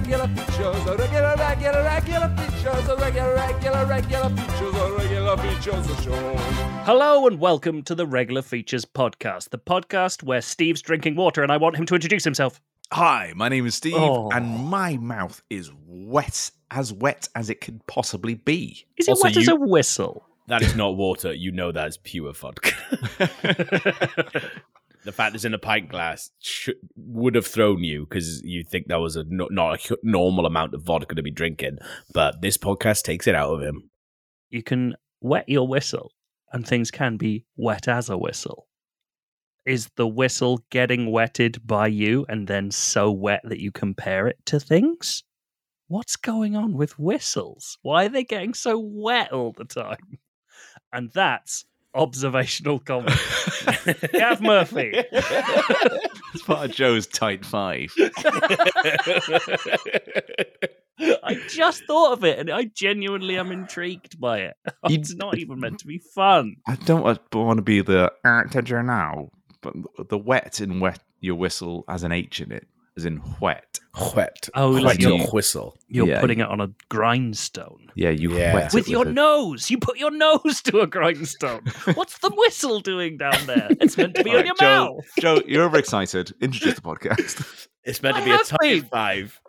regular features, a regular, regular, regular features, a regular, regular, regular features, a regular features of show. Hello and welcome to the Regular Features Podcast, the podcast where Steve's drinking water and I want him to introduce himself. Hi, my name is Steve, Oh. and my mouth is wet, as wet as it could possibly be. Is it Also, wet as a whistle? That is not water. You know that is pure vodka. the fact it's in a pint glass would have thrown you because you think that was a no- not a normal amount of vodka to be drinking. But this podcast takes it out of him. You can wet your whistle and things can be wet as a whistle. Is the whistle getting wetted by you and then so wet that you compare it to things? What's going on with whistles? Why are they getting so wet all the time? And that's observational comedy. Gav Murphy. It's part of Joe's tight five. I just thought of it and I genuinely am intrigued by it. It's not even meant to be fun. I don't want to be the actor now, but the wet in wet your whistle has an H in it, as in wet. Wet. Oh, Wet like your you're, whistle. you're Yeah. putting it on a grindstone. Yeah, you Yeah. wet it With your a- nose. You put your nose to a grindstone. What's the whistle doing down there? It's meant to be on your Joe, mouth. Joe, you're overexcited. Introduce the podcast. It's meant I to be a have top been. five.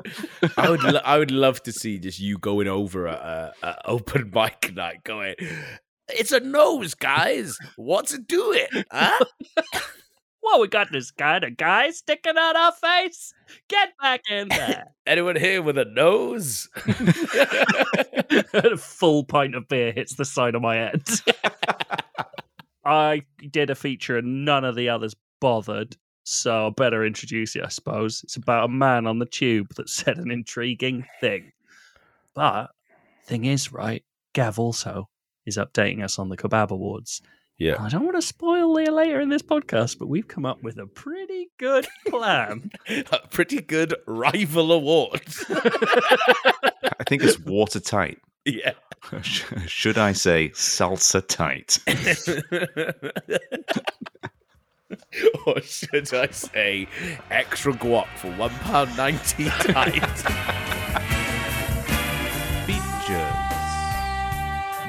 I would, lo- I would love to see just you going over a, a, a open mic night, going, "It's a nose, guys. What's it doing? Huh? Well, we got this kind of guy sticking out our face. Get back in there. Anyone here with a nose?" a full pint of beer hits the side of my head. I did a feature and none of the others bothered. So I better introduce you, I suppose. It's about a man on the tube that said an intriguing thing. But thing is, right, Gav also is updating us on the Kebab Awards. Yeah. I don't want to spoil it later in this podcast, but we've come up with a pretty good plan. a pretty good rival award. I think it's watertight. yeah. Should I say salsa tight? or should I say extra guac for one pound ninety tight? Features.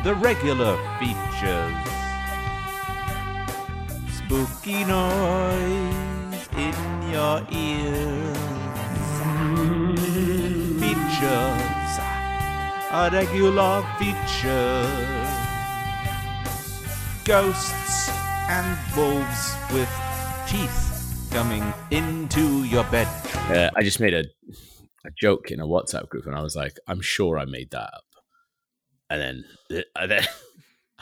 The regular features. Spooky noise in your ears. Features. A regular feature. Ghosts and wolves with teeth coming into your bed. Uh, I just made a a joke in a WhatsApp group, and I was like, "I'm sure I made that up." And then, and then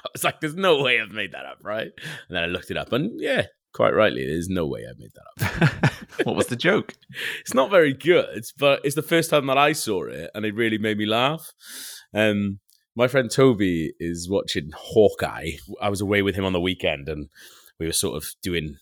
I was like, "There's no way I've made that up, right?" And then I looked it up, and yeah, quite rightly, there's no way I made that up. what was the joke? it's not very good, but it's the first time that I saw it, and it really made me laugh. Um, my friend Toby is watching Hawkeye. I was away with him on the weekend, and we were sort of doing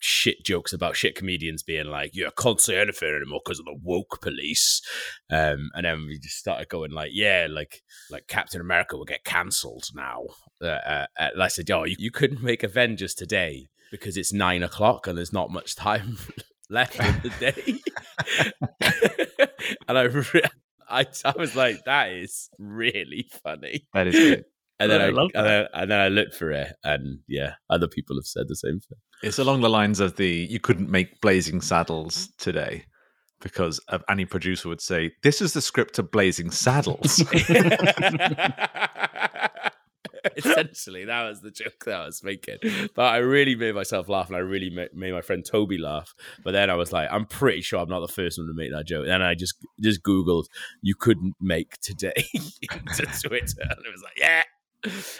shit jokes about shit comedians being like, "Yeah, I can't say anything anymore because of the woke police." Um, and then we just started going like, "Yeah, like like Captain America will get cancelled now." Uh, uh, and I said, "Oh, you, you couldn't make Avengers today." Because it's nine o'clock and there's not much time left in the day. and I, re- I, I was like, that is really funny. That is good. And then I I, and then, and then I looked for it, and yeah, other people have said the same thing. It's along the lines of the you couldn't make Blazing Saddles today because any producer would say, This is the script to Blazing Saddles. Essentially, that was the joke that I was making. But I really made myself laugh, and I really made my friend Toby laugh. But then I was like, I'm pretty sure I'm not the first one to make that joke. Then I just just googled, "You couldn't make today" into Twitter, and it was like, yeah,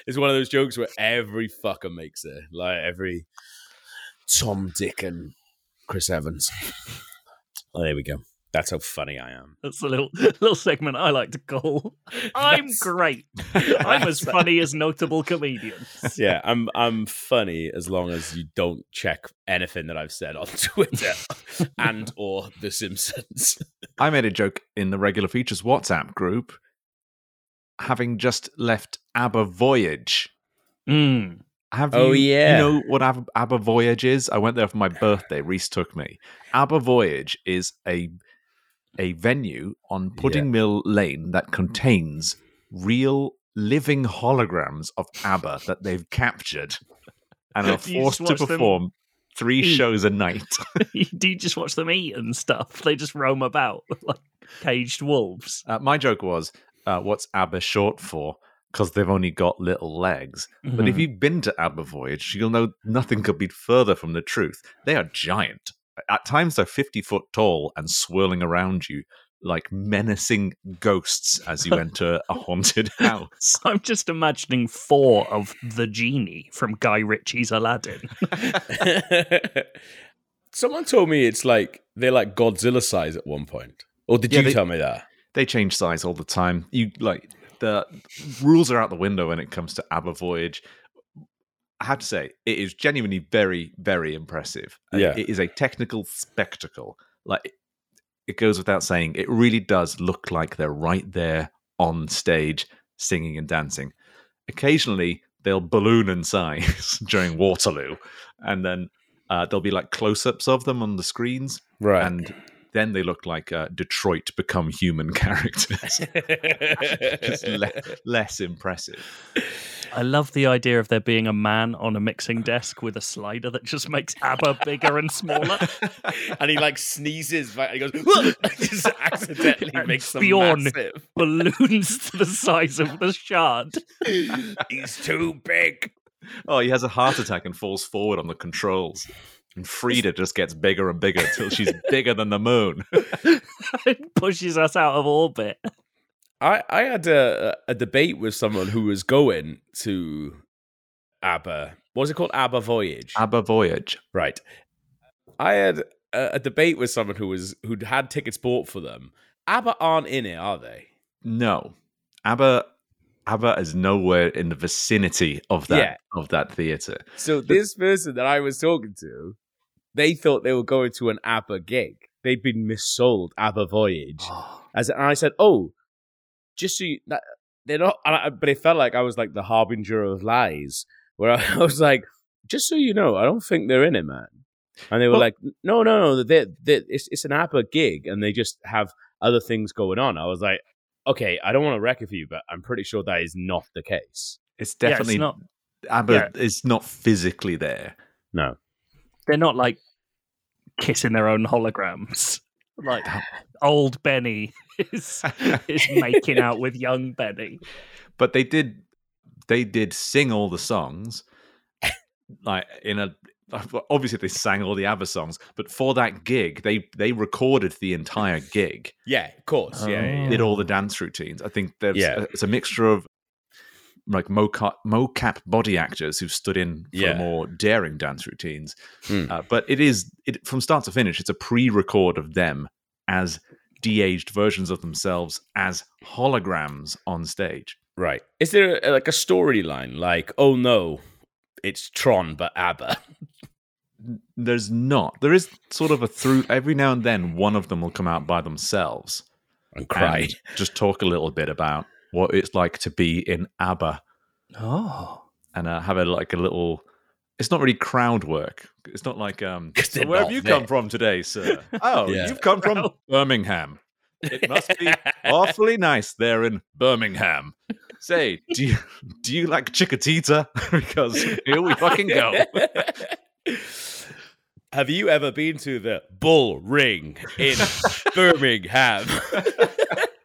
it's one of those jokes where every fucker makes it. Like every Tom, Dick, and Chris Evans. Oh, there we go. That's how funny I am. That's a little little segment I like to call I'm That's- great. I'm as funny as notable comedians. yeah, I'm I'm funny as long as you don't check anything that I've said on Twitter and or The Simpsons. I made a joke in the regular features WhatsApp group, having just left ABBA Voyage. Mm. Have Oh, you, yeah. you know what ABBA, ABBA Voyage is? I went there for my birthday. Reese took me. ABBA Voyage is a a venue on Pudding Mill Lane that contains real living holograms of ABBA that they've captured and are Do you just forced to them perform three eat? shows a night. Do you just watch them eat and stuff? They just roam about like caged wolves. Uh, my joke was, uh, what's ABBA short for? Because they've only got little legs. But Mm-hmm. if you've been to ABBA Voyage, you'll know nothing could be further from the truth. They are giant. At times, they're 50 foot tall and swirling around you like menacing ghosts as you enter a haunted house. I'm just imagining four of the genie from Guy Ritchie's Aladdin. Someone told me it's like they're like Godzilla size at one point. Or did Yeah, you they- tell me that? They change size all the time. You like the rules are out the window when it comes to ABBA Voyage. I have to say, it is genuinely very, very impressive. Uh, Yeah. It is a technical spectacle. Like it goes without saying, it really does look like they're right there on stage singing and dancing. Occasionally, they'll balloon in size during Waterloo, and then uh, there'll be like close-ups of them on the screens, Right. and then they look like uh, Detroit become human characters. Just le- less impressive. I love the idea of there being a man on a mixing desk with a slider that just makes ABBA bigger and smaller. and he like sneezes back and he goes, just accidentally And makes them Bjorn. massive. Balloons to the size of the shard. He's too big. Oh, he has a heart attack and falls forward on the controls. And Frida just gets bigger and bigger until she's bigger than the moon. it pushes us out of orbit. I, I had a, a debate with someone who was going to ABBA. What was it called? ABBA Voyage. ABBA Voyage. Right. I had a, a debate with someone who was who'd had tickets bought for them. ABBA aren't in it, are they? No. ABBA ABBA is nowhere in the vicinity of that Yeah. of that theatre. So this person that I was talking to, they thought they were going to an ABBA gig. They'd been missold ABBA Voyage. As and I said, "Oh, just so you, that, they're not." and I, but it felt like I was like the harbinger of lies, where I, was like, "Just so you know, I don't think they're in it, man." And they were Well- like, "No, no, no, they they it's it's an ABBA gig, and they just have other things going on." I was like, "Okay, I don't want to wreck it for you, but I'm pretty sure that is not the case." It's Yeah, definitely ah, it's not, ABBA is not physically there. No, they're not like kissing their own holograms. Like old Benny is is making out with young Benny. but they did they did sing all the songs like in a obviously they sang all the ABBA songs but for that gig they they recorded the entire gig yeah, of course, yeah, yeah, yeah. did all the dance routines i think there's Yeah. it's a mixture of like mocap, mocap body actors who've stood in for Yeah. more daring dance routines Hmm. uh, but it is it from start to finish it's a pre-record of them as de-aged versions of themselves as holograms on stage Right. Is there uh, like a storyline? Like, oh no, it's Tron, but ABBA. there's not. There is sort of a through every now and then one of them will come out by themselves And cry. and just talk a little bit about what it's like to be in ABBA Oh. and uh, have a like a little. It's not really crowd work. It's not like um. 'Cause So where have you there." come from today, sir? Oh, Yeah. you've come from Birmingham. It must be awfully nice there in Birmingham. Say, do you do you like Chiquitita? because here we fucking go. Have you ever been to the Bull Ring in Birmingham?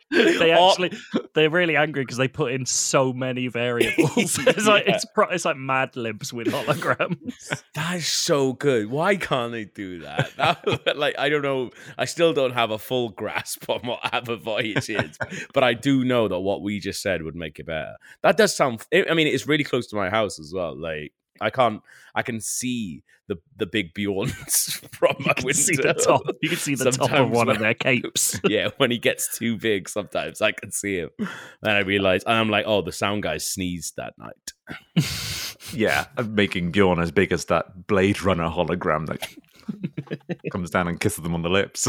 They actually they're really angry because they put in so many variables. it's like Yeah. it's pro- it's like Mad Libs with holograms. That is so good. Why can't they do that? That- like, I don't know. I still don't have a full grasp on what Voyage is, but I do know that what we just said would make it better. That does sound. I mean, it's really close to my house as well. Like, I can't. I can see the the big Bjorns from my You can window. see the top. You can see the top of Sometimes one of their capes. yeah, when he gets too big, sometimes I can see him. And I realize, and I'm like, oh, the sound guy sneezed that night. Yeah, and making Bjorn as big as that Blade Runner hologram that comes down and kisses them on the lips.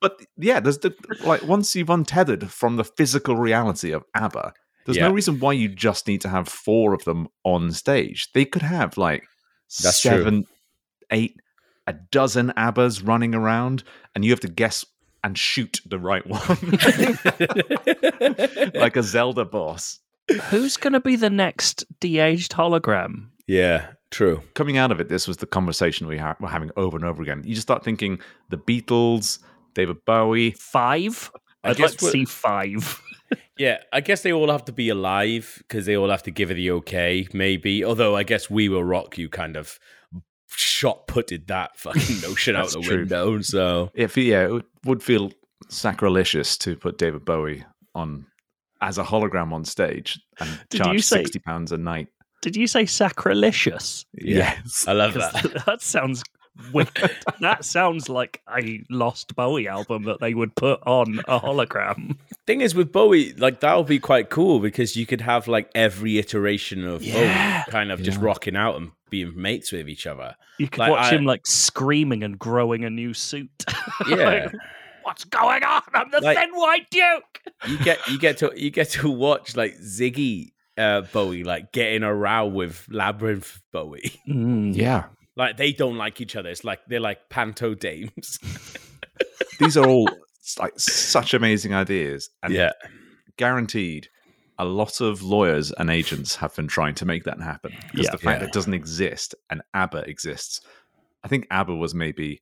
but yeah, there's the like once you've untethered from the physical reality of ABBA, there's Yeah. no reason why you just need to have four of them on stage. They could have like That's true. seven, eight, a dozen ABBAs running around, and you have to guess and shoot the right one, like a Zelda boss. Who's going to be the next de-aged hologram? yeah, true. Coming out of it, this was the conversation we ha- were having over and over again. You just start thinking the Beatles, David Bowie. Five? I I'd guess like to see five. Yeah, I guess they all have to be alive because they all have to give it the okay, maybe. Although I guess We Will Rock You kind of shot putted that fucking notion out the true. window. So If yeah, it would- would feel sacrilegious to put David Bowie on as a hologram on stage and Did you charge say- sixty pounds a night. Did you say sacrilegious? Yes. I love that. that sounds wicked. that sounds like a Lost Bowie album that they would put on a hologram. Thing is with Bowie, like that would be quite cool because you could have like every iteration of Yeah. Bowie kind of just rocking out and being mates with each other. You could Like, watch I- him like screaming and growing a new suit. Yeah. Like, What's going on? I'm the Like- thin white duke. you get you get to you get to watch like Ziggy uh, Bowie like getting a row with Labyrinth Bowie. Yeah. Like they don't like each other. It's like they're like panto dames. These are all like such amazing ideas. And yeah, guaranteed a lot of lawyers and agents have been trying to make that happen because Yeah. the fact Yeah. that it doesn't exist and ABBA exists. I think ABBA was maybe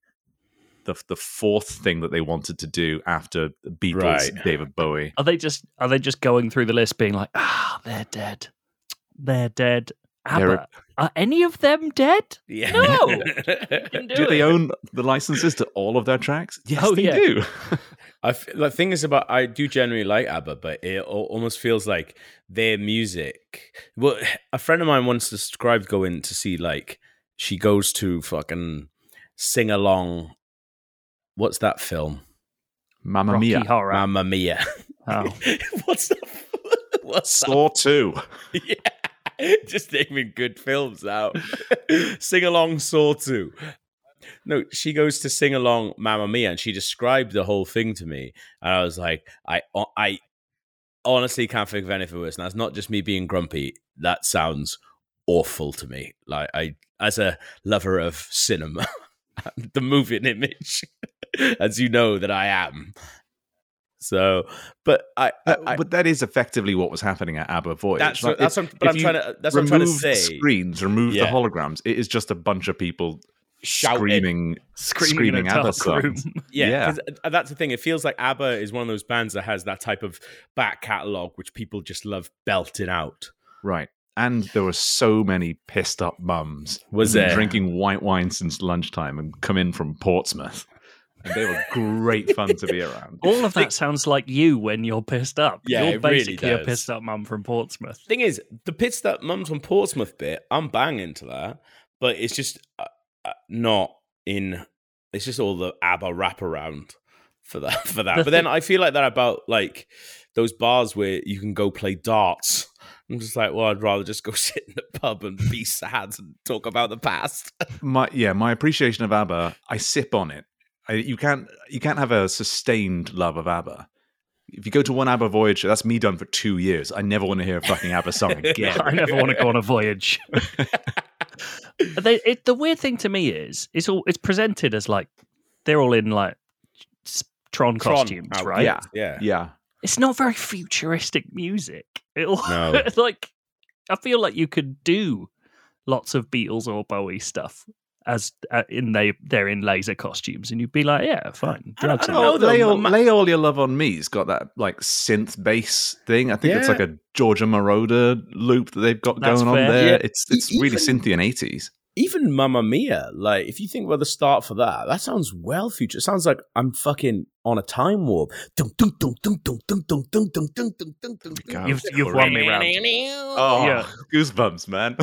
the the fourth thing that they wanted to do after the Beatles, Right. David Bowie. Are they just are they just going through the list being like, ah, they're dead. They're dead. Ah, They're- ABBA. Are any of them dead? yeah. No! Can Do they own the licenses to all of their tracks? Yes, Oh, they yeah. do. I f- the thing is about I do generally like ABBA, but it al- almost feels like their music. Well, a friend of mine once described going to see like she goes to fucking sing along. What's that film? Mamma Mia. Mamma Mia. Oh. What's that? What's that? 2. Yeah. Just naming good films out. sing along Saw 2. No, she goes to sing along Mamma Mia and she described the whole thing to me. And I was like, I I honestly can't think of anything worse. And that's not just me being grumpy. That sounds awful to me. Like I as a lover of cinema, the moving image, as you know that I am. So, but I, I, That- I but that is effectively what was happening at ABBA Voyage. that's Like, what, that's if- what, but I'm trying to that's what I'm trying to remove the say. screens, remove Yeah. the holograms. It is just a bunch of people Shouting. screaming, Screaming, screaming ABBA songs. Yeah, Yeah. uh, that's the thing. It feels like ABBA is one of those bands that has that type of back catalogue which people just love belting out. Right. And there were so many pissed up mums Was there? drinking white wine since lunchtime and come in from Portsmouth. And they were great fun to be around. All of that sounds like you when you're pissed up. Yeah, you're it really basically a pissed up mum from Portsmouth. Thing is, the pissed up mums from Portsmouth bit, I'm banging to that, but it's just uh, uh, not in. It's just all the ABBA wraparound for that. For that, The but then I feel like that about like those bars where you can go play darts. I'm just like, well, I'd rather just go sit in the pub and be sad and talk about the past. My yeah, my appreciation of ABBA, I sip on it. I, you can't you can't have a sustained love of ABBA. If you go to one ABBA voyage, that's me done for two years. I never want to hear a fucking ABBA song again. I never want to go on a voyage. they, it, the weird thing to me is it's all it's presented as like they're all in like Tron, Tron costumes, outfits, right? Yeah. Yeah. yeah. It's not very futuristic music. It'll No. like I feel like you could do lots of Beatles or Bowie stuff as uh, in they they're in laser costumes, and you'd be like, yeah, fine. I, I know, lay, all, lay all your love on me's got that like synth bass thing. I think yeah. it's like a Giorgio Moroder loop that they've got That's going fair. on there. Yeah. It's it's even, really synthy eighties. Even Mamma Mia, like if you think about the start for that, that sounds well future. It sounds like I'm fucking on a time warp. You've, you've won me round. Oh, yeah. goosebumps, man.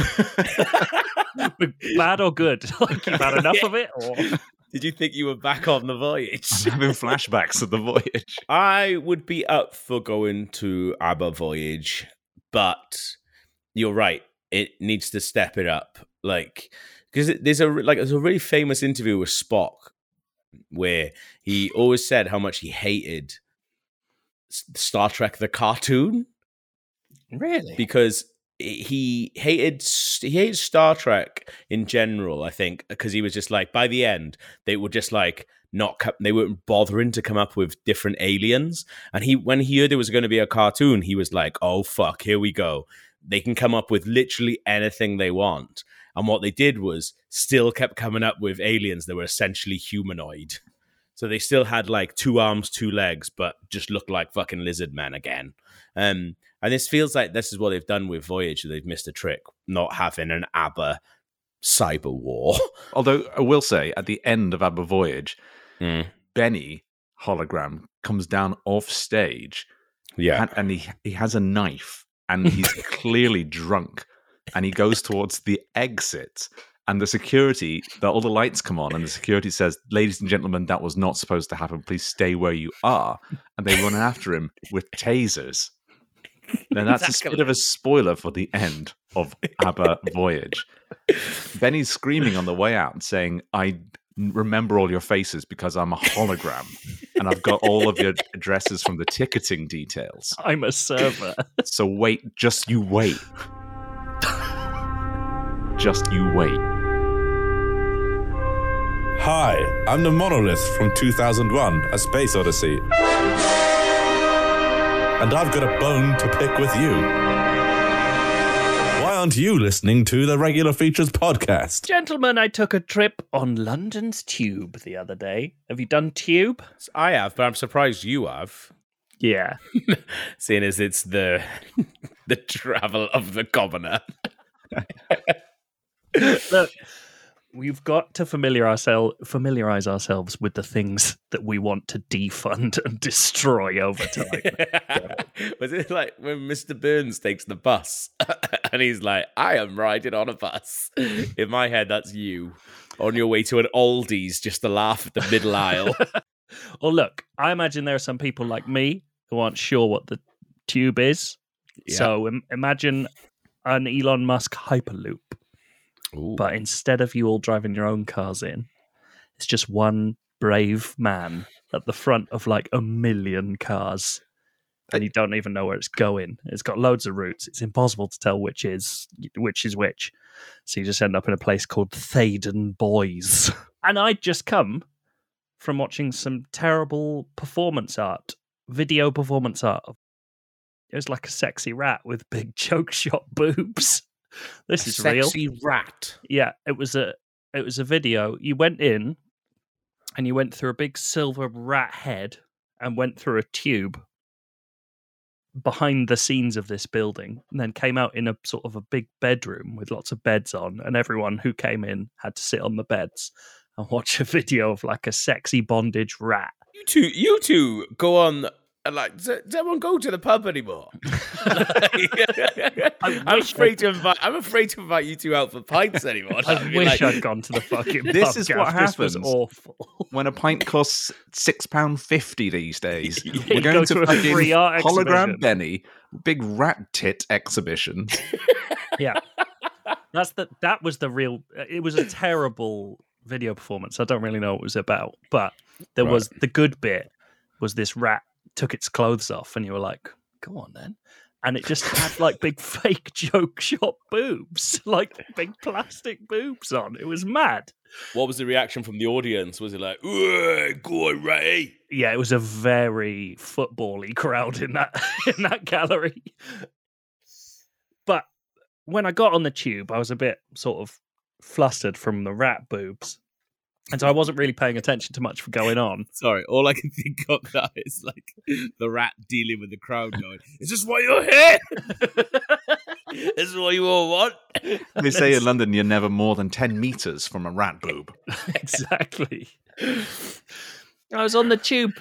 Bad or good? like you've had enough of it, or Did you think you were back on the voyage? I'm having flashbacks of the voyage. I would be up for going to ABBA Voyage, but you're right. It needs to step it up, like because there's a like there's a really famous interview with Spock where he always said how much he hated Star Trek the cartoon really? because he hated he hated Star Trek in general. I think because he was just like by the end they were just like not they weren't bothering to come up with different aliens. And he when he heard there was going to be a cartoon, he was like, "Oh fuck, here we go." They can come up with literally anything they want. And what they did was still kept coming up with aliens that were essentially humanoid. So they still had like two arms, two legs, but just looked like fucking lizard men again. Um, and this feels like this is what they've done with Voyage. They've missed a trick, not having an ABBA cyber war. Although I will say, at the end of Abba Voyage, Mm. Benny hologram comes down off stage Yeah. and, and he he has a knife and he's clearly drunk and he goes towards the exit and the security the, all the lights come on and the security says ladies and gentlemen that was not supposed to happen please stay where you are and they run after him with tasers and that's a bit of a spoiler for the end of ABBA Voyage. Benny's screaming on the way out, saying, "I remember all your faces because I'm a hologram, and I've got all of your addresses from the ticketing details. I'm a server. So wait, just you wait, just you wait." Hi, I'm the Monolith from 2001 A Space Odyssey. And I've got a bone to pick with you. Why aren't you listening to the Regular Features podcast? Gentlemen, I took a trip on London's Tube the other day. Have you done Tube? I have, but I'm surprised you have. Yeah. Seeing as it's the the travel of the commoner. Look, we've got to familiar ourselves, familiarize ourselves with the things that we want to defund and destroy over time. Was it like when Mr. Burns takes the bus and he's like, I am riding on a bus? In my head, that's you on your way to an Aldi's just to laugh at the middle aisle. well, look, I imagine there are some people like me who aren't sure what the tube is. Yeah. So Im- imagine an Elon Musk Hyperloop, Ooh. but instead of you all driving your own cars in, it's just one brave man at the front of like a million cars. And you don't even know where it's going. It's got loads of routes. It's impossible to tell which is which is which. So you just end up in a place called Theydon Bois. And I'd just come from watching some terrible performance art, video performance art. It was like a sexy rat with big choke shot boobs. This is real. Sexy rat. Yeah, it was a it was a video. You went in and you went through a big silver rat head and went through a tube behind the scenes of this building and then came out in a sort of a big bedroom with lots of beds on and everyone who came in had to sit on the beds and watch a video of like a sexy bondage rat. You two, you two go on. And, Like, does does everyone go to the pub anymore? I'm wish afraid to invite. I'm afraid to invite you two out for pints anymore. I I'd wish like, I'd gone to the fucking This pub, is Gav. what This was happens. awful. When a pint costs six pound fifty these days, Yeah, we're going go to to a fucking free art hologram. Benny, big rat tit exhibition. yeah that's the that was the real uh, it was a terrible video performance i don't really know what it was about but there Right. was the good bit was this rat took its clothes off and you were like go on then. And it just had like big fake joke shop boobs like big plastic boobs on. It was mad. What was the reaction from the audience? Was it like, "Go on, Ray"? yeah it was a very footbally crowd in that in that gallery. But when i got on the tube i was a bit sort of flustered from the rat boobs and so i wasn't really paying attention to much for going on. Sorry, all I can think of now is like the rat dealing with the crowd, going, "Is this why you're here? this is what you all want." They say in London you're never more than ten meters from a rat boob. exactly. I was on the tube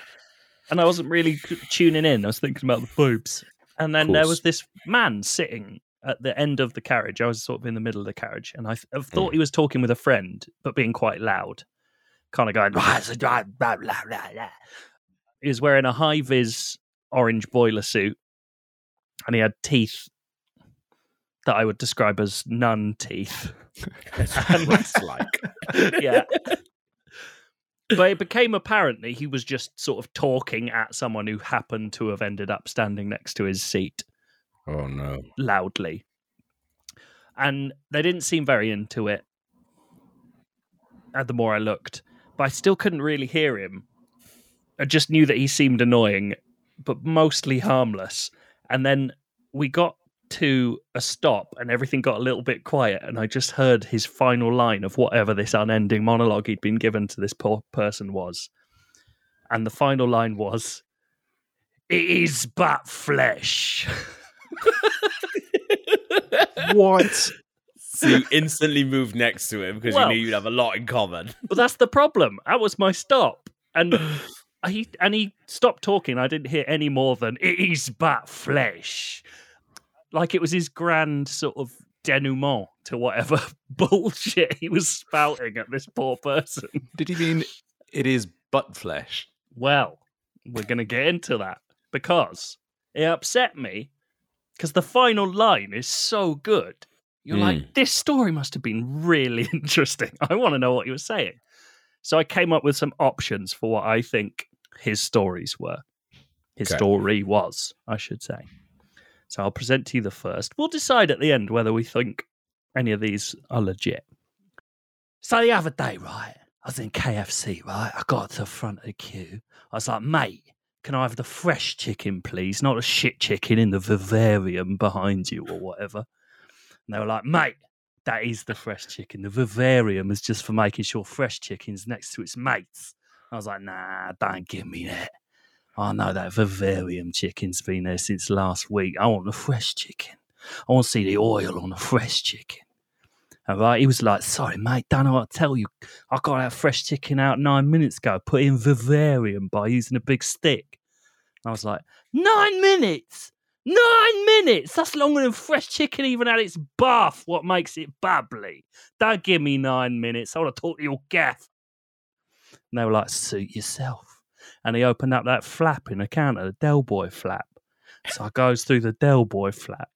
and i wasn't really tuning in. I was thinking about the boobs. And then there was this man sitting at the end of the carriage. I was sort of in the middle of the carriage and i, th- I hmm. thought he was talking with a friend but being quite loud kind of going blah, blah, blah, blah, blah. he was wearing a high vis orange boiler suit and he had teeth that i would describe as nun teeth That's like. yeah. But it became apparent that he was just sort of talking at someone who happened to have ended up standing next to his seat Oh no! loudly. and they didn't seem very into it. And the more I looked, but I still couldn't really hear him. I just knew that he seemed annoying, but mostly harmless. And then we got to a stop and everything got a little bit quiet and I just heard his final line of whatever this unending monologue he'd been given to this poor person was. And the final line was It is but flesh. What? So you instantly moved next to him because Well- you knew you'd have a lot in common. Well, that's the problem. That was my stop. And he and he stopped talking. I didn't hear any more than it is but flesh. Like it was his grand sort of denouement to whatever bullshit he was spouting at this poor person. Did he mean it is butt flesh? Well, we're going to get into that because it upset me because the final line is so good. You're like, hmm. this story must have been really interesting. I want to know what he was saying. So I came up with some options for what I think his stories were. His Okay. story was, I should say. So I'll present to you the first. We'll decide at the end whether we think any of these are legit. So the other day, right, I was in KFC, right? I got to the front of the queue. I was like, mate, can I have the fresh chicken, please? Not a shit chicken in the vivarium behind you or whatever. And they were like, mate, that is the fresh chicken. The vivarium is just for making sure fresh chicken's next to its mates. I was like, nah, don't give me that. I know that vivarium chicken's been there since last week. I want the fresh chicken. I want to see the oil on the fresh chicken. All right, he was like, sorry, mate, don't know what to tell you. I got that fresh chicken out nine minutes ago, put in vivarium by using a big stick. I was like, nine minutes? Nine minutes? That's longer than fresh chicken even had its bath. What makes it bubbly? Don't give me nine minutes. I want to talk to your gaff. And they were like, suit yourself. And he opened up that flap in the counter, the Del Boy flap. So I goes through the Del Boy flap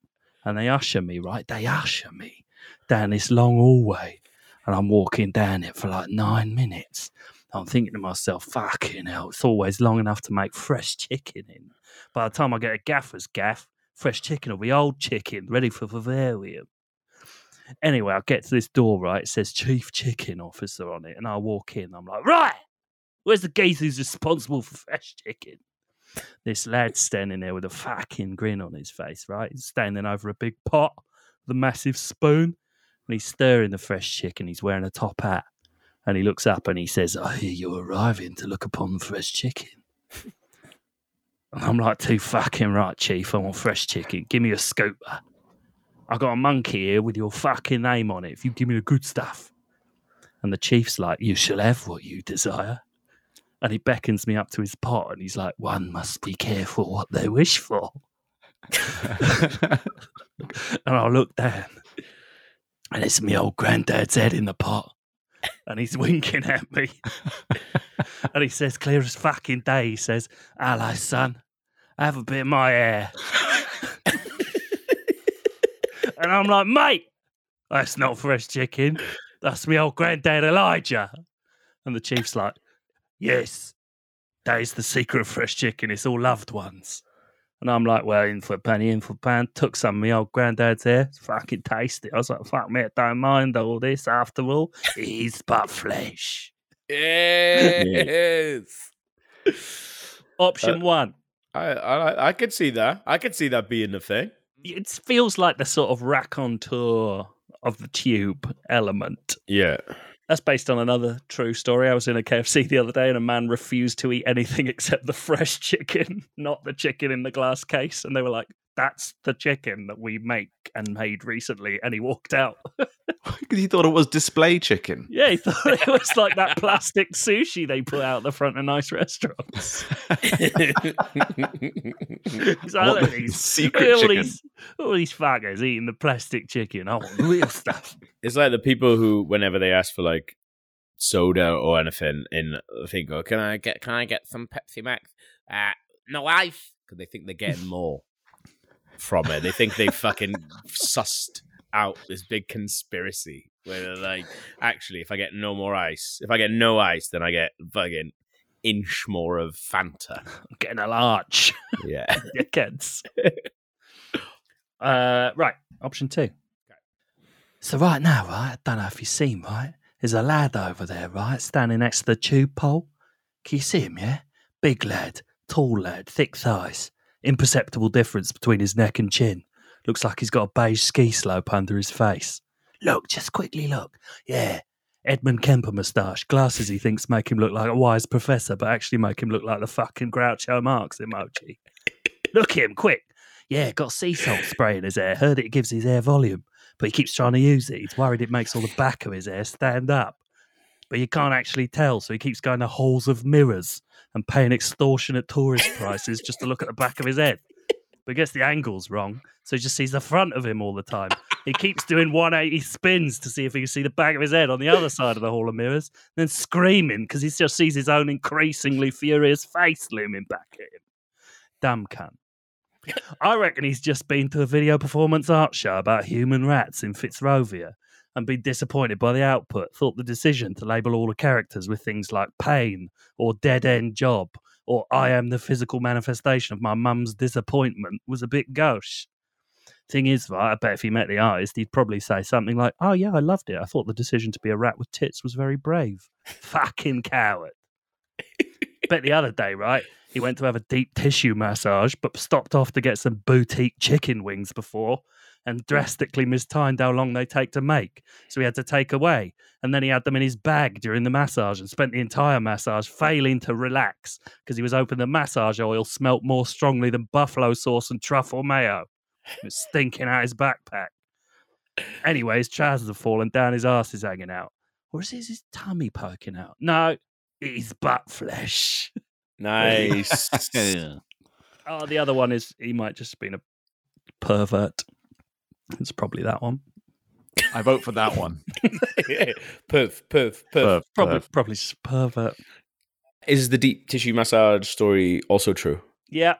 and they usher me, right? They usher me down this long hallway. And I'm walking down it for like nine minutes. I'm thinking to myself, fucking hell, it's always long enough to make fresh chicken in. By the time I get a gaffer's gaff, fresh chicken will be old chicken, ready for vivarium. Anyway, I get to this door, right? It says Chief Chicken Officer on it. And I walk in. I'm like, right, where's the geese who's responsible for fresh chicken? This lad's standing there with a fucking grin on his face, right? He's standing over a big pot the massive spoon. And he's stirring the fresh chicken. He's wearing a top hat. And he looks up and he says, I hear you're arriving to look upon fresh chicken. and I'm like, too fucking right, Chief. I want fresh chicken. Give me a scooper. I got a monkey here with your fucking name on it. If you give me the good stuff. And the chief's like, You shall have what you desire. And he beckons me up to his pot and he's like, One must be careful what they wish for. And I look down and it's my old granddad's head in the pot. And he's winking at me. and he says, clear as fucking day, he says, Hello, son. Have a bit of my hair. and I'm like, mate, that's not fresh chicken. That's my old granddad Elijah. And the chief's like, yes, that is the secret of fresh chicken. It's all loved ones. And I'm like, well, in for a penny, in for a pound. Took some of my old granddad's hair. Fucking tasty. I was like, fuck me, I don't mind all this. After all, it is but flesh. Yes. Option uh, one. I, I I could see that. I could see that being the thing. It feels like the sort of raconteur of the tube element. Yeah. That's based on another true story. I was in a KFC the other day and a man refused to eat anything except the fresh chicken, not the chicken in the glass case. And they were like, that's the chicken that we make and made recently. And he walked out. Because he thought it was display chicken. yeah, he thought it was like that plastic sushi they put out the front of nice restaurants. He's like, What the these- secret all chicken? these, all these fuckers eating the plastic chicken. I want real stuff. It's like the people who, whenever they ask for like soda or anything, in they go, "Can I get? Can I get some Pepsi Max? Uh, no ice," because they think they're getting more from it. They think they fucking sussed out this big conspiracy where they're like, "Actually, if I get no more ice, if I get no ice, then I get fucking inch more of Fanta." I'm getting a large. Yeah. dickheads. uh, right, option two. So right now, right, I don't know if you've seen, right? There's a lad over there, right, standing next to the tube pole. Can you see him, yeah? Big lad, tall lad, thick thighs. Imperceptible difference between his neck and chin. Looks like he's got a beige ski slope under his face. Look, just quickly look. Yeah. Edmund Kemper moustache. Glasses he thinks make him look like a wise professor, but actually make him look like the fucking Groucho Marx emoji. look at him, quick. Yeah, got sea salt spray in his hair. Heard it gives his hair volume, but he keeps trying to use it. He's worried it makes all the back of his hair stand up. But you can't actually tell, so he keeps going to halls of mirrors and paying extortionate tourist prices just to look at the back of his head. But gets the angles wrong, so he just sees the front of him all the time. He keeps doing 180 spins to see if he can see the back of his head on the other side of the hall of mirrors, then screaming because he just sees his own increasingly furious face looming back at him. Damn cunt. I reckon he's just been to a video performance art show about human rats in Fitzrovia and been disappointed by the output. Thought the decision to label all the characters with things like pain or dead end job or I am the physical manifestation of my mum's disappointment was a bit gauche. Thing is, right, I bet if he met the artist, he'd probably say something like, Oh, yeah, I loved it. I thought the decision to be a rat with tits was very brave. Fucking coward. bet the other day, right, he went to have a deep tissue massage, but stopped off to get some boutique chicken wings before and drastically mistimed how long they take to make. So he had to take away. And then he had them in his bag during the massage and spent the entire massage failing to relax because he was hoping the massage oil smelt more strongly than buffalo sauce and truffle mayo. It was stinking out his backpack. Anyway, his trousers have fallen down, his ass is hanging out. Or is his tummy poking out? No, it's butt flesh. Nice. Oh, the other one is he might just have been a pervert. It's probably that one. I vote for that one. perf, perf, perf. Perf, Probably, perf. probably pervert. Is the deep tissue massage story also true? Yeah,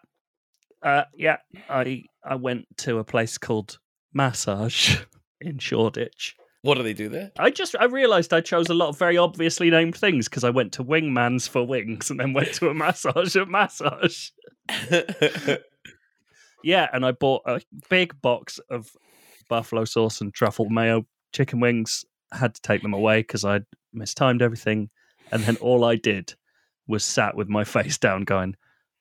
uh, yeah. I I went to a place called Massage in Shoreditch. What do they do there? I just I realised I chose a lot of very obviously named things because I went to Wingman's for wings and then went to a massage at Massage. Yeah, and I bought a big box of buffalo sauce and truffle mayo chicken wings. Had to take them away because I'd mistimed everything, and then all I did was sat with my face down, going,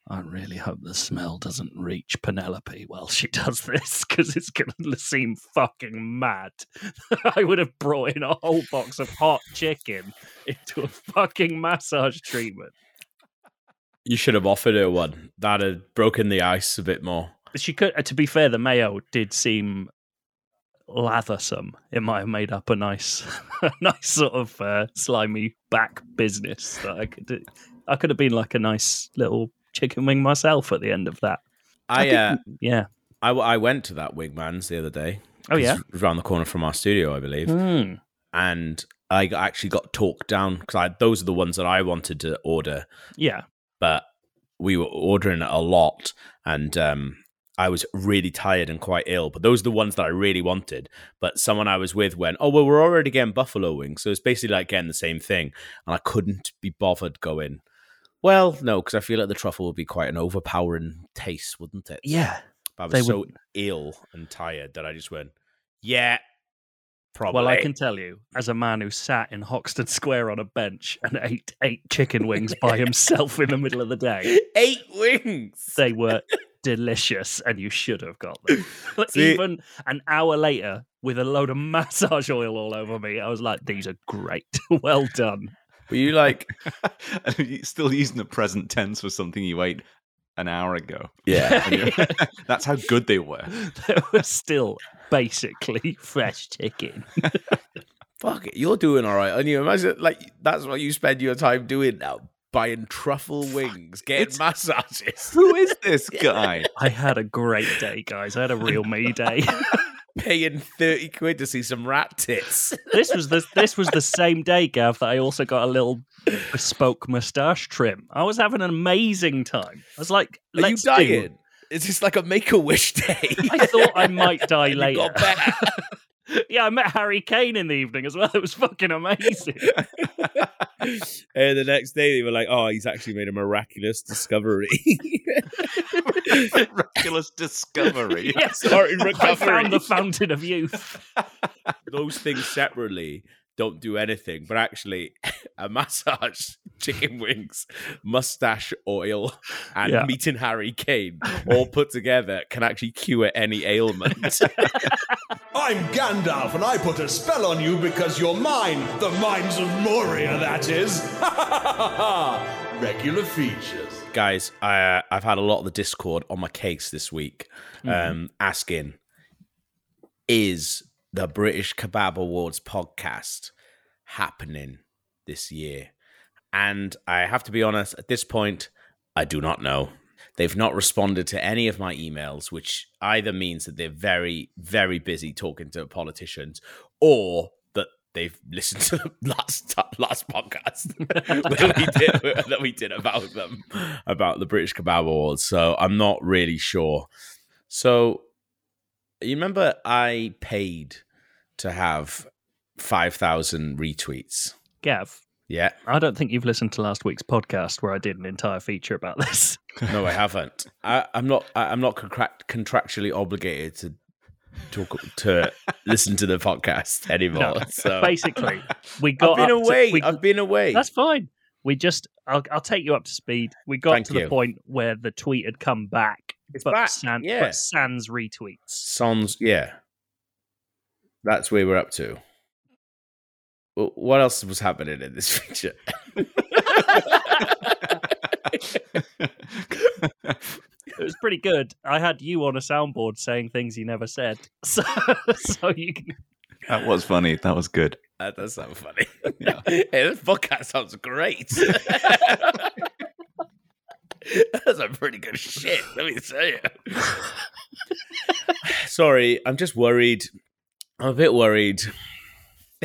"I really hope the smell doesn't reach Penelope while she does this because it's going to seem fucking mad." I would have brought in a whole box of hot chicken into a fucking massage treatment. you should have offered her one. That had broken the ice a bit more. she could uh, to be fair the mayo did seem lathersome. It might have made up a nice a nice sort of uh, slimy back business that i could do. I could have been like a nice little chicken wing myself at the end of that. I, uh, yeah. I, I went to that Wingman's the other day. oh yeah? Around the corner from our studio, I believe. Hmm. And I actually got talked down because I those are the ones that I wanted to order, yeah. But we were ordering a lot, and um, I was really tired and quite ill. But those are the ones that I really wanted. But someone I was with went, "Oh well, we're already getting buffalo wings, so it's basically like getting the same thing." And I couldn't be bothered going. Well, no, because I feel like the truffle would be quite an overpowering taste, wouldn't it? yeah But I was They so would- ill and tired that I just went, yeah, probably. well i can tell you as a man who sat in hoxton square on a bench and ate eight chicken wings by himself in the middle of the day eight wings. they were delicious and you should have got them. But See- even an hour later, with a load of massage oil all over me, I was like, these are great. well done. Were you like, Still using the present tense for something you ate an hour ago. yeah, And That's how good they were. they were still basically fresh chicken. fuck it, you're doing all right. And you imagine, like, that's what you spend your time doing now, buying truffle wings, getting It's- massages, Who is this guy? I had a great day, guys. I had a real me day. paying 30 quid to see some rat tits. this was the this was the same day, Gav, that I also got a little bespoke moustache trim. I was having an amazing time. I was like, Are you let's do dying? Is this like a make a wish day? I thought I might die You later. Got better. yeah, I met Harry Kane in the evening as well. It was fucking amazing. and the next day they were like, "Oh, he's actually made a miraculous discovery." Miraculous discovery. yes, Sorry, I found the fountain of youth. those things separately don't do anything, but actually, a massage, chicken wings, mustache oil, and Yeah. meeting Harry Kane all put together can actually cure any ailment. I'm Gandalf, and I put a spell on you because you're mine. The mines of Moria, that is. Regular features. Guys, I, uh, I've had a lot of the Discord on my case this week, um, asking, is the British Kebab Awards podcast happening this year? And I have to be honest, at this point, I do not know. They've not responded to any of my emails, which either means that they're very, very busy talking to politicians or that they've listened to the last last podcast that we did that we did about them about the British Kebab Awards. So I'm not really sure. So you remember I paid to have five thousand retweets? Gav, Yeah. I don't think you've listened to last week's podcast where I did an entire feature about this. No, I haven't. I, I'm not. I, I'm not contract, contractually obligated to talk to listen to the podcast anymore. No. So Basically, we got I've been up to- away. we- I've been away. That's fine. We just, I'll, I'll take you up to speed. We got Thank to the point where the tweet had come back, It's but, back, San, yeah. but Sans retweets. Sans, yeah. That's where we're up to. Wh- What else was happening in this feature? It was pretty good. I had you on a soundboard saying things you never said, so so you can. that was funny. That was good. That does sound funny. hey, this podcast sounds great. That's a pretty good shit, let me tell you. Sorry, I'm just worried. I'm a bit worried.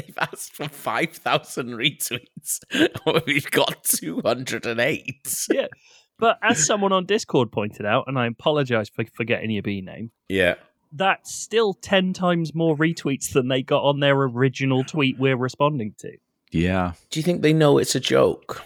They've asked for 5,000 retweets. We've got 208. Yeah, but as someone on Discord pointed out, and I apologize for forgetting your B name, Yeah. that's still ten times more retweets than they got on their original tweet we're responding to. Yeah. Do you think they know it's a joke?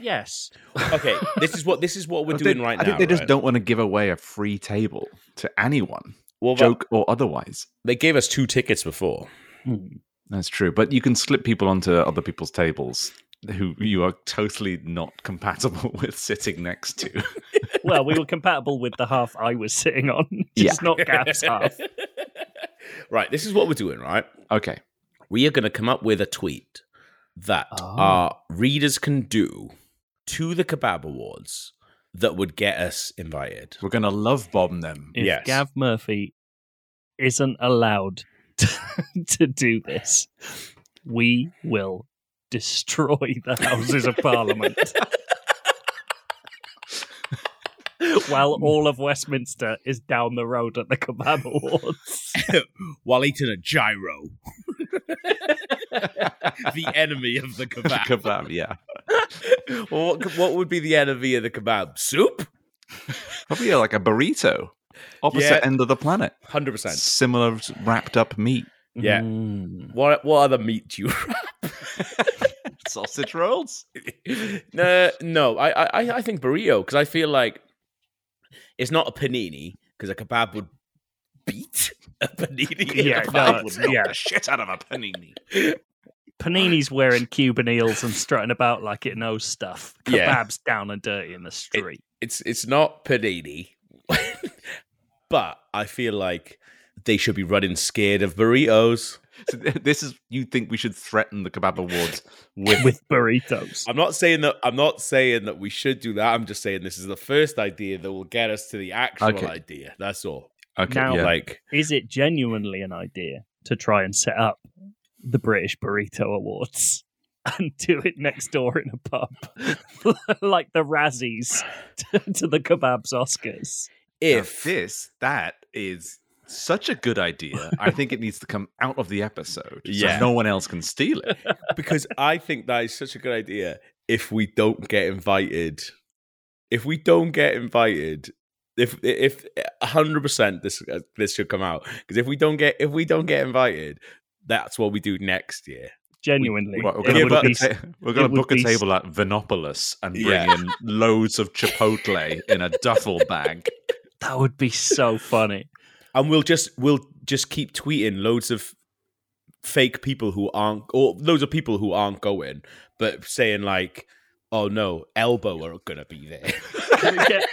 Yes, Okay, this is what this is what we're They- doing right I now. think they just don't want to give away a free table to anyone, Well, joke or otherwise. they gave us two tickets before. Hmm. That's true. But you can slip people onto other people's tables who you are totally not compatible with sitting next to. well, we were compatible with the half I was sitting on, just not Gav's half. right, this is what we're doing, right? Okay. We are going to come up with a tweet that Oh. our readers can do to the Kebab Awards that would get us invited. We're going to love bomb them. If Yes. Gav Murphy isn't allowed to, do this, we will destroy the Houses of Parliament. While all of Westminster is down the road at the Kebab Awards. While eating a gyro. the enemy of the kebab. Kebab, yeah. well, what, what would be the enemy of the kebab? Soup? Probably like a burrito. Opposite Yeah. end of the planet. 100%. Similar wrapped up meat. Yeah. Mm. What, what other meat do you wrap? Sausage rolls? no, no, I, I, I think burrito because I feel like it's not a panini because a kebab would beat a panini. Yeah, a no, would not. yeah. The shit out of a panini. Panini's wearing Cuban eels and strutting about like it knows stuff. Yeah. Kebab's down and dirty in the street. It's it's not panini, but I feel like they should be running scared of burritos. So this is you think we should threaten the kebab awards with, with burritos. I'm not saying that. I'm not saying that we should do that. I'm just saying this is the first idea that will get us to the actual Okay. idea. That's all. okay Now, yeah. Like, Is it genuinely an idea to try and set up the British Burrito Awards and do it next door in a pub, like the Razzies to, to the Kebabs Oscars? Now, if this that is such a good idea i think it needs to come out of the episode Yeah. so no one else can steal it because I think that is such a good idea. If we don't get invited, if we don't get invited, if if hundred percent this uh, this should come out because if we don't get if we don't get invited, that's what we do next year. Genuinely, What, we're going to book, be a ta- we're gonna book a be table at Vinopolis and bring Yeah. in loads of chipotle in a duffel bag that would be so funny. and we'll just we'll just keep tweeting loads of fake people who aren't, or loads of people who aren't going, but saying like, "Oh no, elbow are gonna be there." Can we get,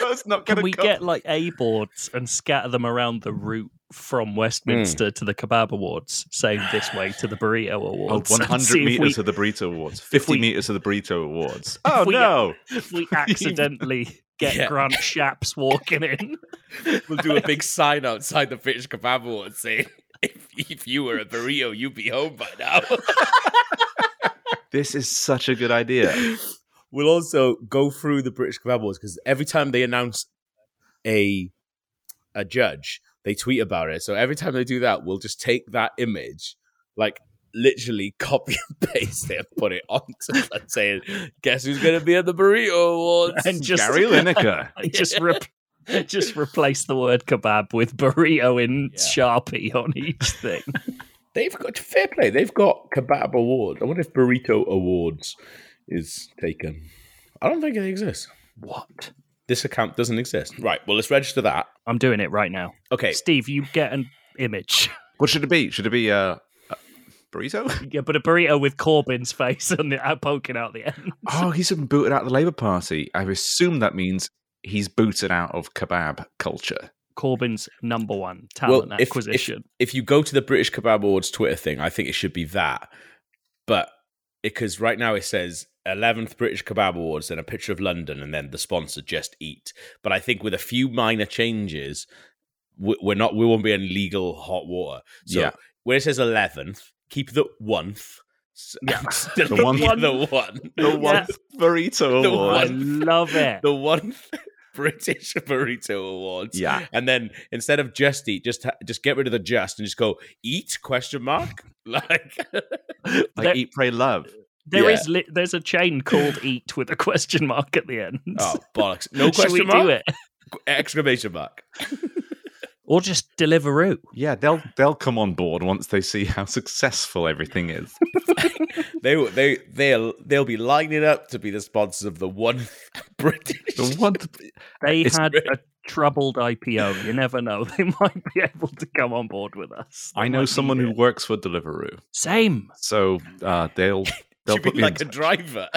That's not can gonna we go. get like A boards and scatter them around the route from Westminster hmm. to the Kebab Awards, saying this way to the Burrito Oh, Awards? and 100 meters we- of the Burrito Awards, 50 we- meters of the Burrito Awards. Oh, we- no. if we accidentally get Yeah. Grant Shapps walking in. we'll do a big sign outside the British Kebab Award saying, if, if you were a burrito, you'd be home by now. This is such a good idea. we'll also go through the British Kebab Awards because every time they announce a a judge, they tweet about it. So every time they do that, we'll just take that image, like literally copy and paste it and put it onto and saying, guess who's going to be at the Burrito Awards? And just Gary Lineker. just rep- just replace the word kebab with burrito in Yeah. Sharpie on each thing. They've got fair play. They've got Kebab Awards. I wonder if Burrito Awards is taken. I don't think it exists. what? This account doesn't exist. Right. Well, let's register that. I'm doing it right now. Okay. Steve, you get an image. What should it be? Should it be uh, a burrito? Yeah, but a burrito with Corbyn's face on the, uh, poking out the end. Oh, he's been booted out of the Labour Party. I assume that means he's booted out of kebab culture. Corbyn's number one talent if- acquisition. If you go to the British Kebab Awards Twitter thing, I think it should be that. But because right now it says 11th British Kebab Awards and a picture of London and then the sponsor Just Eat. But I think with a few minor changes, we- we're not we won't be in legal hot water. So Yeah. where it says 11th, keep the one. Yeah. Still The the one- one. The one. The one burrito The award. I love it. The one British Burrito Awards. Yeah. And then instead of just eat, just just get rid of the just and just go eat question mark like Like There- eat, pray, love. There Yeah. is li- there's a chain called Eat with a question mark at the end. oh bollocks no Should we question mark do it? exclamation mark Or just Deliveroo. Yeah, they'll they'll come on board once they see how successful everything is. they will- they they'll they'll be lining up to be the sponsors of the one British The one They It's had great. a troubled IPO. You never know. They might be able to come on board with us. They I know someone who works for Deliveroo, Same. so uh, they'll they'll you put me like a touch. driver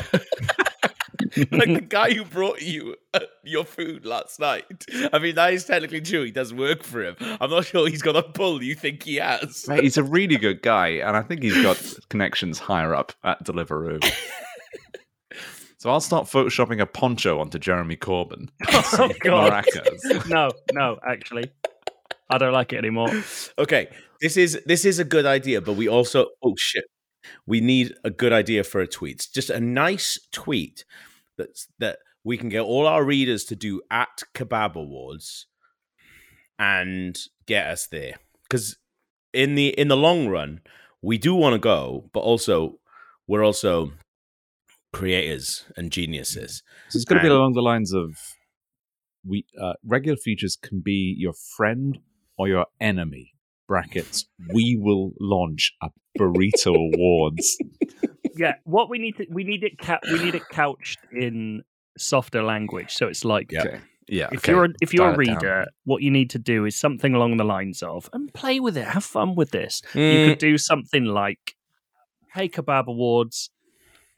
like the guy who brought you uh, your food last night I mean that is technically true he does work for him I'm not sure he's got a pull you think he has Mate, he's a really good guy, and I think he's got connections higher up at Deliveroo. so I'll start photoshopping a poncho onto Jeremy Corbyn. Oh, God. Maracas. No, no, actually. I don't like it anymore. Okay, this is this is a good idea, but we also oh shit, we need a good idea for a tweet. Just a nice tweet that's that we can get all our readers to do at Kebab Awards and get us there. Because in the in the long run, we do want to go, but also we're also creators and geniuses. So it's going to be along the lines of we uh, regular features can be your friend or your enemy. Brackets. We will launch a burrito awards. Yeah, what we need to we need it ca- we need it couched in softer language. So it's like Yeah. Okay. Yeah. if okay. you're a, if you're a Dial it down. reader, what you need to do is something along the lines of and play with it, have fun with this. You Mm, could do something like, "Hey, Kebab Awards,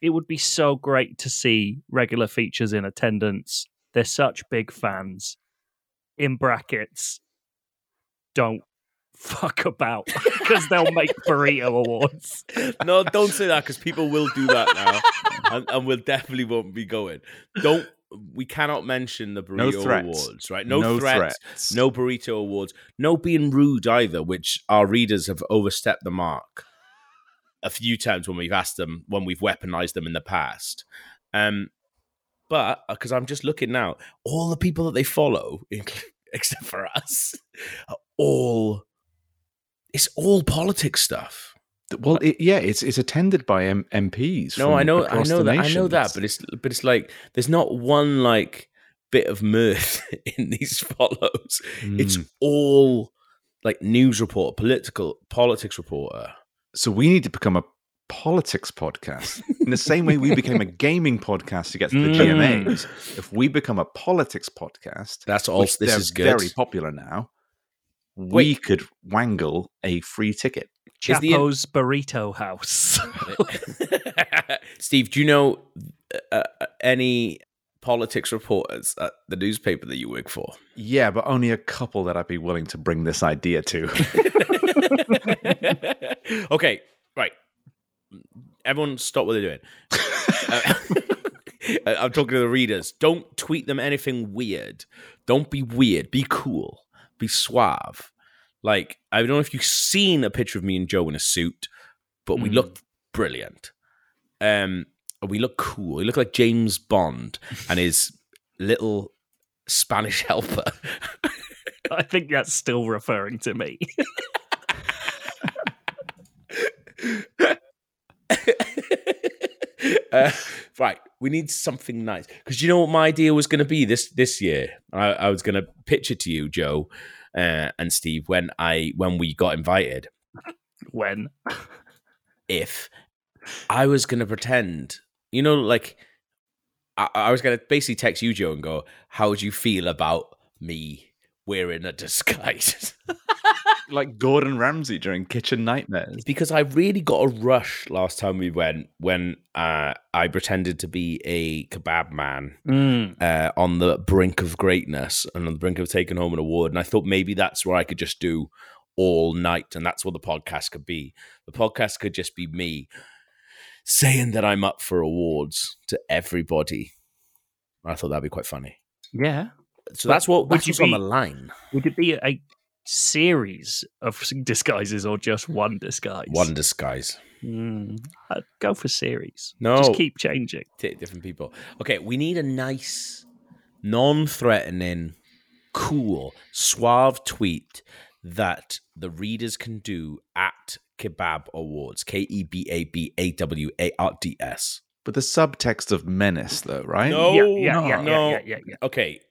it would be so great to see regular features in attendance. They're such big fans." In brackets, don't fuck about because they'll make burrito awards. no, don't say that because people will do that now, and, and we'll definitely won't be going. Don't. We cannot mention the burrito threats. awards, right? No, threats, threats. no burrito awards, no being rude either, which our readers have overstepped the mark a few times when we've asked them when we've weaponized them in the past. Um, but because I'm just looking now, all the people that they follow, except for us, are all it's all politics stuff. Well, it, yeah, it's it's attended by M- MPs. No, I know, I know that, I know that, but it's but it's like there's not one like bit of mirth in these follows. It's Mm. all like news reporter, political politics reporter. so we need to become a politics podcast in the same way we became a gaming podcast to get to the Mm. GMAs. If we become a politics podcast, That's all. This is good. very popular now. We Wait. could wangle a free ticket. Is the- Chapo's Burrito House. Steve, do you know uh, uh, any politics reporters at the newspaper that you work for? Yeah, but only a couple that I'd be willing to bring this idea to. okay, right. Everyone, stop what they're doing. Uh, I'm talking to the readers. Don't tweet them anything weird. Don't be weird. Be cool. Be suave. Like I don't know if you've seen a picture of me and Joe in a suit, but we Mm. look brilliant. Um, we look cool. We look like James Bond and his little Spanish helper. I think that's still referring to me. uh, right, we need something nice because you know what my idea was going to be this this year. I, I was going to pitch it to you, Joe uh, and Steve, when I when we got invited. when If I was going to pretend, you know, like I, I was going to basically text you, Joe, and go, "How would you feel about me wearing a disguise?" like Gordon Ramsay during Kitchen Nightmares. because I really got a rush last time we went when uh, I pretended to be a kebab man Mm. uh, on the brink of greatness and on the brink of taking home an award. And I thought maybe that's where I could just do all night, and that's what the podcast could be. The podcast could just be me saying that I'm up for awards to everybody. I thought that'd be quite funny. Yeah. So that's what would that's you what's on the line. Would it be a series of disguises or just one disguise? One disguise. Mm. I'd go for series. No. Just keep changing. Take different people. Okay, we need a nice, non-threatening, cool, suave tweet that the readers can do at Kebab Awards. K E B A B A W A R D S. With the subtext of menace, though, right? No, yeah, yeah, yeah, no. yeah, yeah, yeah, yeah. Okay, l-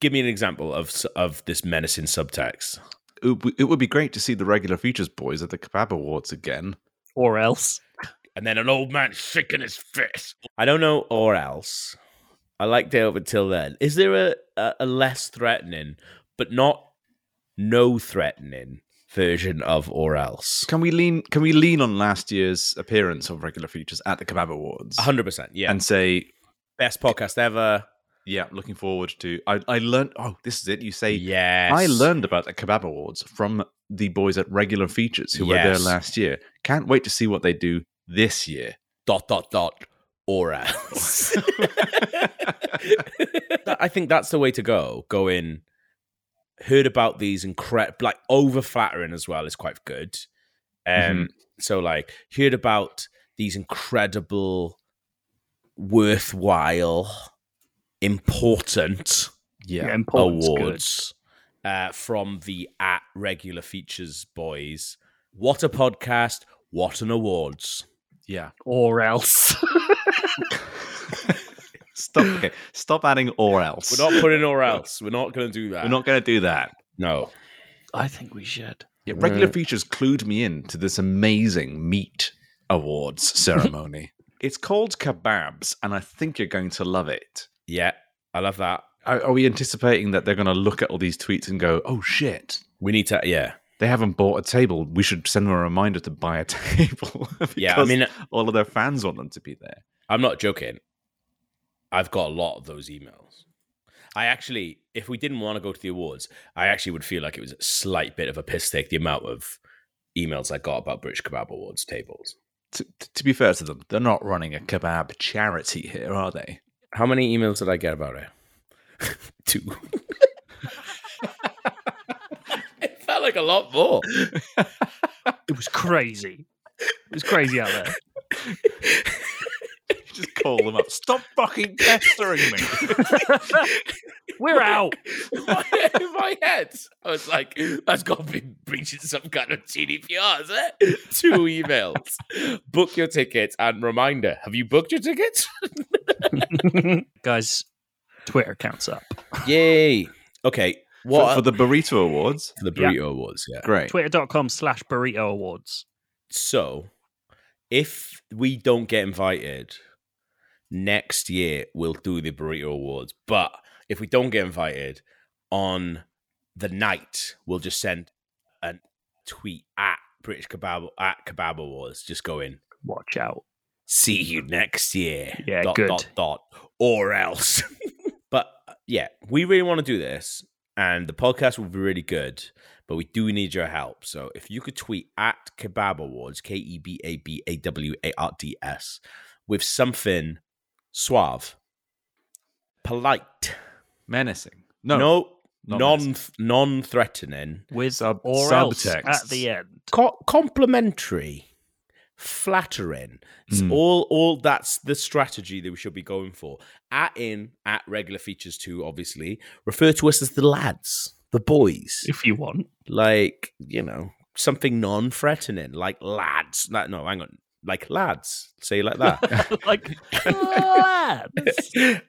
give me an example of of this menacing subtext. It, would- it would be great to see the regular features boys at the Kebab Awards again. Or else. And then an old man shaking his fist. I don't know, or else. I liked it up until then. Is there a, a, a less threatening, but not no threatening version of or else? Can we lean? Can we lean on last year's appearance of regular features at the Kebab Awards 100%. Yeah. and say, Best podcast ever. "Yeah, looking forward to." I, I learned. Oh, this is it. You say, Yes. I learned about the Kebab Awards from the boys at regular features who were there last year. Can't wait to see what they do this year. dot dot dot or else. I think that's the way to go. Go in. Heard about these incredible, like over flattering as well is quite good. Um, Mhm. so like heard about these incredible, worthwhile, important Yeah, Yeah, awards uh, from the at regular features boys. What a podcast! What an awards! yeah. Or else. Stop. Okay, stop adding or else. We're not putting or else. We're not going to do that. We're not going to do that. No. I think we should. Yeah, regular features clued me in to this amazing meat awards ceremony. it's called kebabs, and I think you're going to love it. Yeah, I love that. Are, are we anticipating that they're going to look at all these tweets and go, "Oh shit, We need to. Yeah, they haven't bought a table. We should send them a reminder to buy a table." yeah. I mean, all of their fans want them to be there. I'm not joking. I've got a lot of those emails. I actually, if we didn't want to go to the awards, I actually would feel like it was a slight bit of a piss take the amount of emails I got about British Kebab Awards tables. To, to be fair to them, they're not running a kebab charity here, are they? How many emails did I get about it? Two. it felt like a lot more. It was crazy. It was crazy out there. Just call them up. Stop fucking pestering me. We're out. in my, in my head, I was like, that's got to be breaching some kind of GDPR, is it? Two emails. Book your tickets and reminder. Have you booked your tickets? Guys, Twitter counts up. Yay. Okay. For, What for the burrito awards, for the Yeah. Burrito Awards, yeah. great. Twitter.com slash burrito awards. So, if we don't get invited next year, we'll do the Burrito Awards. But if we don't get invited on the night, we'll just send a tweet at British Kebab at Kebab Awards, just going, Watch out. see you next year. Yeah, dot, good. Dot, dot, or else. but uh, yeah, we really want to do this, and the podcast will be really good. But we do need your help. So if you could tweet at Kebab Awards, K E B A B A W A R D S, with something suave, polite, Menacing. No. no, not non non threatening, With Sub- or else subtext. at the end. co- complimentary, flattering. It's Mm. all all that's the strategy that we should be going for. At in at regular features too, obviously. Refer to us as the lads, the boys. If you want. Like, you know, something non-threatening, like lads. Like, no, hang on. Like lads. Say it like that. like, lads.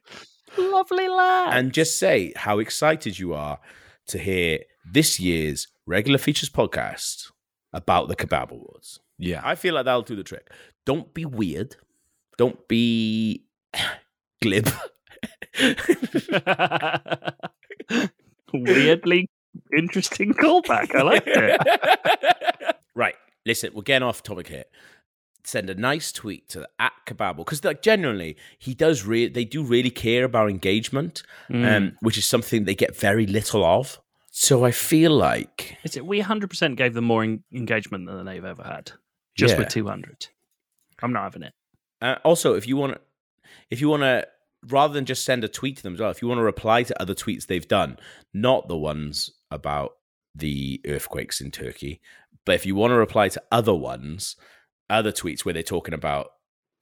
Lovely lads. and just say how excited you are to hear this year's regular features podcast about the Kebab Awards. Yeah. I feel like that'll do the trick. Don't be weird. Don't be glib. Weirdly interesting callback. I like it. right. Listen, we're getting off topic here. Send a nice tweet to at Kababble because, like, generally he does. Re- they do really care about engagement, Mm. um, which is something they get very little of. So I feel like Is it? We 100% gave them more en- engagement than they've ever had. Just Yeah. with 200. I'm not having it. Uh, also, if you want to, if you want to, rather than just send a tweet to them as well, if you want to reply to other tweets they've done, not the ones about the earthquakes in Turkey, but if you want to reply to other ones, other tweets where they're talking about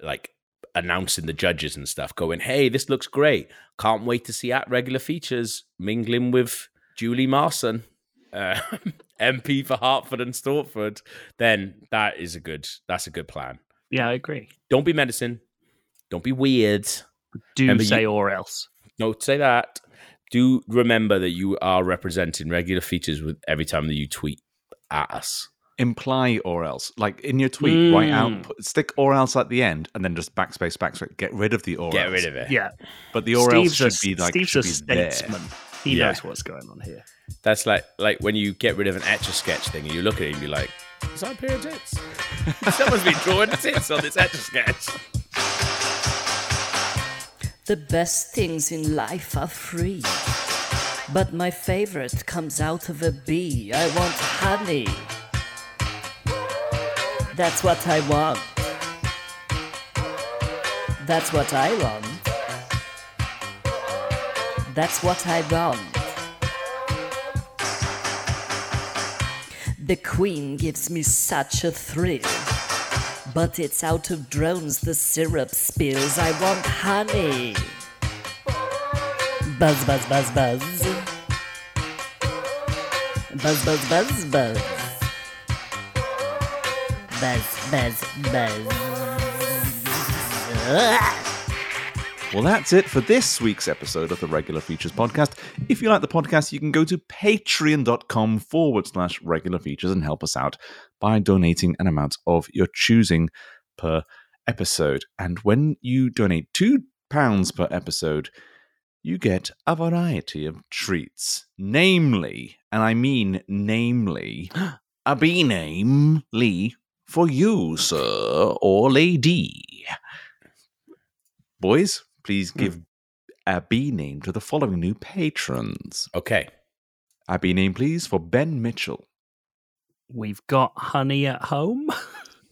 like announcing the judges and stuff, going, "Hey, this looks great! Can't wait to see at regular features mingling with Julie Marson." Uh, MP for Hertford and Stortford, then that is a good. That's a good plan Yeah, I agree. don't be medicine. Don't be weird. Do Remember say you- or else. Don't say that. Do remember that you are representing regular features with every time that you tweet at us. Imply or else. Like in your tweet, write Mm. out, put, stick or else at the end, and then just backspace, backspace. Get rid of the or else. Get else. rid of it. Yeah. But the or else Steve's should a, be like, Steve's should a be there. statesman. He Yeah. knows what's going on here. That's like like when you get rid of an etch a sketch thing and you look at it and you're like, is that a pair of tits? Someone's been drawing tits on this etch a sketch. The best things in life are free. But my favorite comes out of a bee. I want honey. That's what I want. That's what I want. That's what I want. The queen gives me such a thrill. But it's out of drones the syrup spills. I want honey. Buzz, buzz, buzz, buzz. Buzz, buzz, buzz, buzz. Buzz, buzz, buzz. Well, that's it for this week's episode of the Regular Features Podcast. If you like the podcast, you can go to patreon.com forward slash regular features and help us out by donating an amount of your choosing per episode. And when you donate £2 per episode, you get a variety of treats. Namely, and I mean namely, a bee name, namely for you, sir or lady. Boys, please hmm. give a B name to the following new patrons. Okay. A B name, please, for Ben Mitchell. We've got honey at home.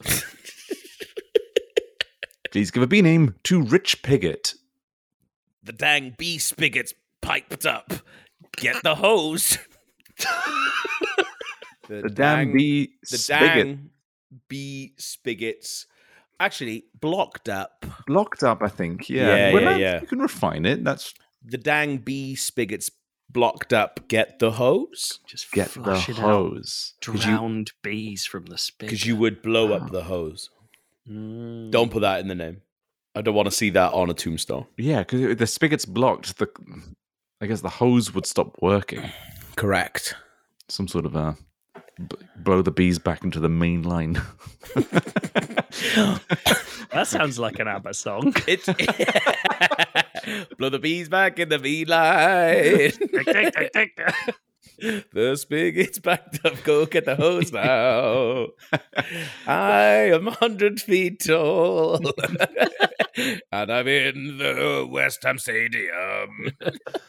Please give a B name to Rich Piggott. The dang bee spigot's piped up. Get the hose. The damn B the spigot dang bee spigots actually blocked up. blocked up, I think. Yeah, Yeah, Well, yeah, that- yeah. You can refine it. That's The dang B spigots blocked up. Get the hose Just get the flush it out. hose. Drowned bees from the spigot. because you would blow up the hose. Mm. Don't put that in the name. I don't want to see that on a tombstone. Yeah, because the spigot's blocked. The I guess the hose would stop working. Correct. Some sort of a b- blow the bees back into the main line. That sounds like an ABBA song. It's blow the bees back in the bee line. Tick, tick, tick, tick. The spigot's backed up. Go get the hose now. I am 100 feet tall. and I'm in the West Ham Stadium.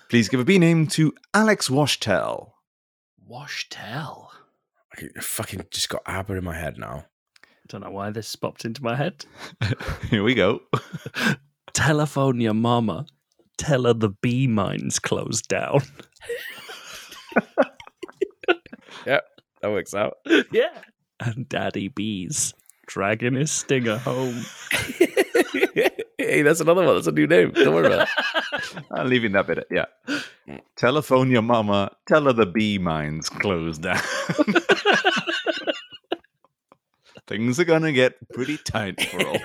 Please give a B name to Alex Washtel. Washtel. I fucking just got ABBA in my head now. I Don't know why this popped into my head. Here we go. Telephone your mama. Tell her the bee mine's closed down. Yeah, that works out. yeah. And Daddy Bees dragging his stinger home. hey, that's another one. That's a new name. Don't worry about it. I'm leaving that bit. Yeah. Telephone your mama. Tell her the bee mine's closed down. Things are gonna get pretty tight for all.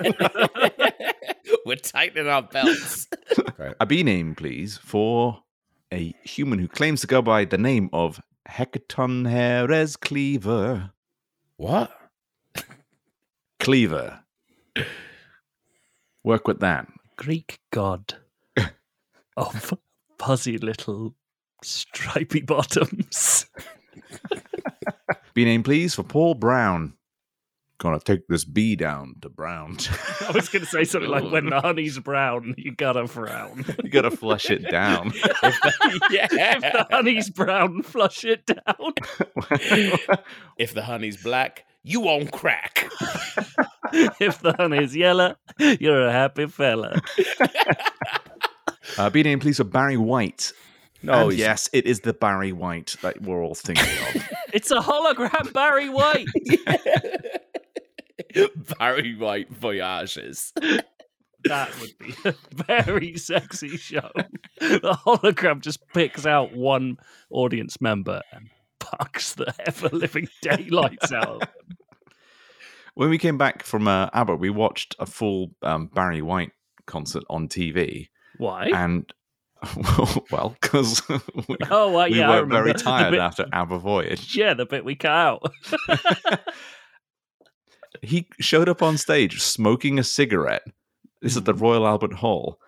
We're tightening our belts. A bee name, please, for a human who claims to go by the name of Hecatoncheires Cleaver. What? Cleaver. Work with that. Greek god of fuzzy little stripy bottoms. B name, please, for Paul Brown. Gonna take this bee down to Brown. I was to say something like, when the honey's brown, you gotta frown. you gotta flush it down. yeah, If the honey's brown, flush it down. If the honey's black, you won't crack. if the honey's yellow, you're a happy fella. Uh, B name, please, for Barry White. No, and Oh, yes, it is the Barry White that we're all thinking of. It's a hologram Barry White. Barry White voyages. That would be a very sexy show. The hologram just picks out one audience member and pucks the ever living daylights out of them. When we came back from uh, ABBA, we watched a full um, Barry White concert on TV, Why? and well, because we, oh, well, we yeah, I were very tired bit- after ABBA Voyage. Yeah, the bit we cut out. He showed up on stage smoking a cigarette. This is the Mm. Royal Albert Hall.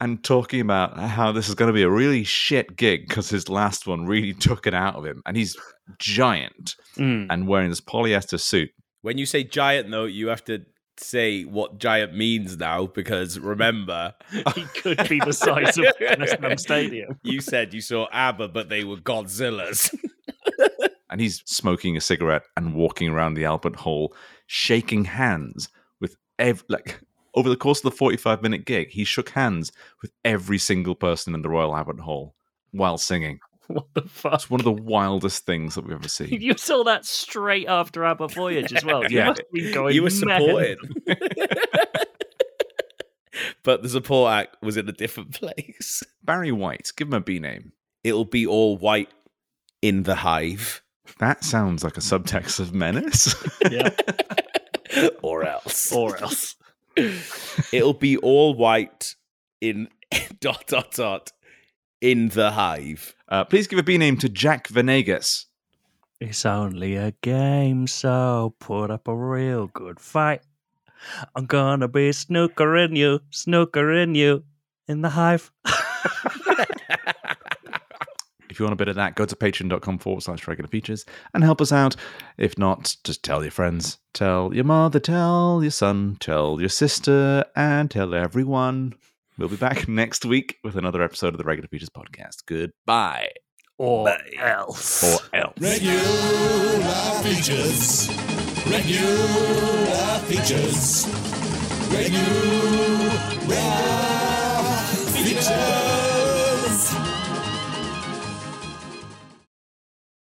And talking about how this is going to be a really shit gig because his last one really took it out of him. And he's giant Mm. and wearing this polyester suit. When you say giant, though, you have to say what giant means now because remember, He could be the size of West Ham Stadium. you said you saw ABBA, but they were Godzillas. and he's smoking a cigarette and walking around the Albert Hall, shaking hands with ev- like over the course of the forty-five minute gig, he shook hands with every single person in the Royal Albert Hall while singing. What the fuck? It's one of the wildest things that we've ever seen. You saw that straight after ABBA Voyage as well. You Yeah. must be going you were mad. supported. but the support act was in a different place. Barry White, give him a B name. It'll be all white in the hive. That sounds like a subtext of menace. Yeah. or else. Or else. It'll be all white in dot dot dot in the hive. Uh, please give a B name to Jack Venegas. It's only a game, so put up a real good fight. I'm gonna be snookering you, snookering you in the hive. If you want a bit of that, go to patreon.com forward slash regular features and help us out. If not, just tell your friends, tell your mother, tell your son, tell your sister, and tell everyone. We'll be back next week with another episode of the Regular Features podcast. Goodbye. or else. Or else. Regular features. Regular features. Regular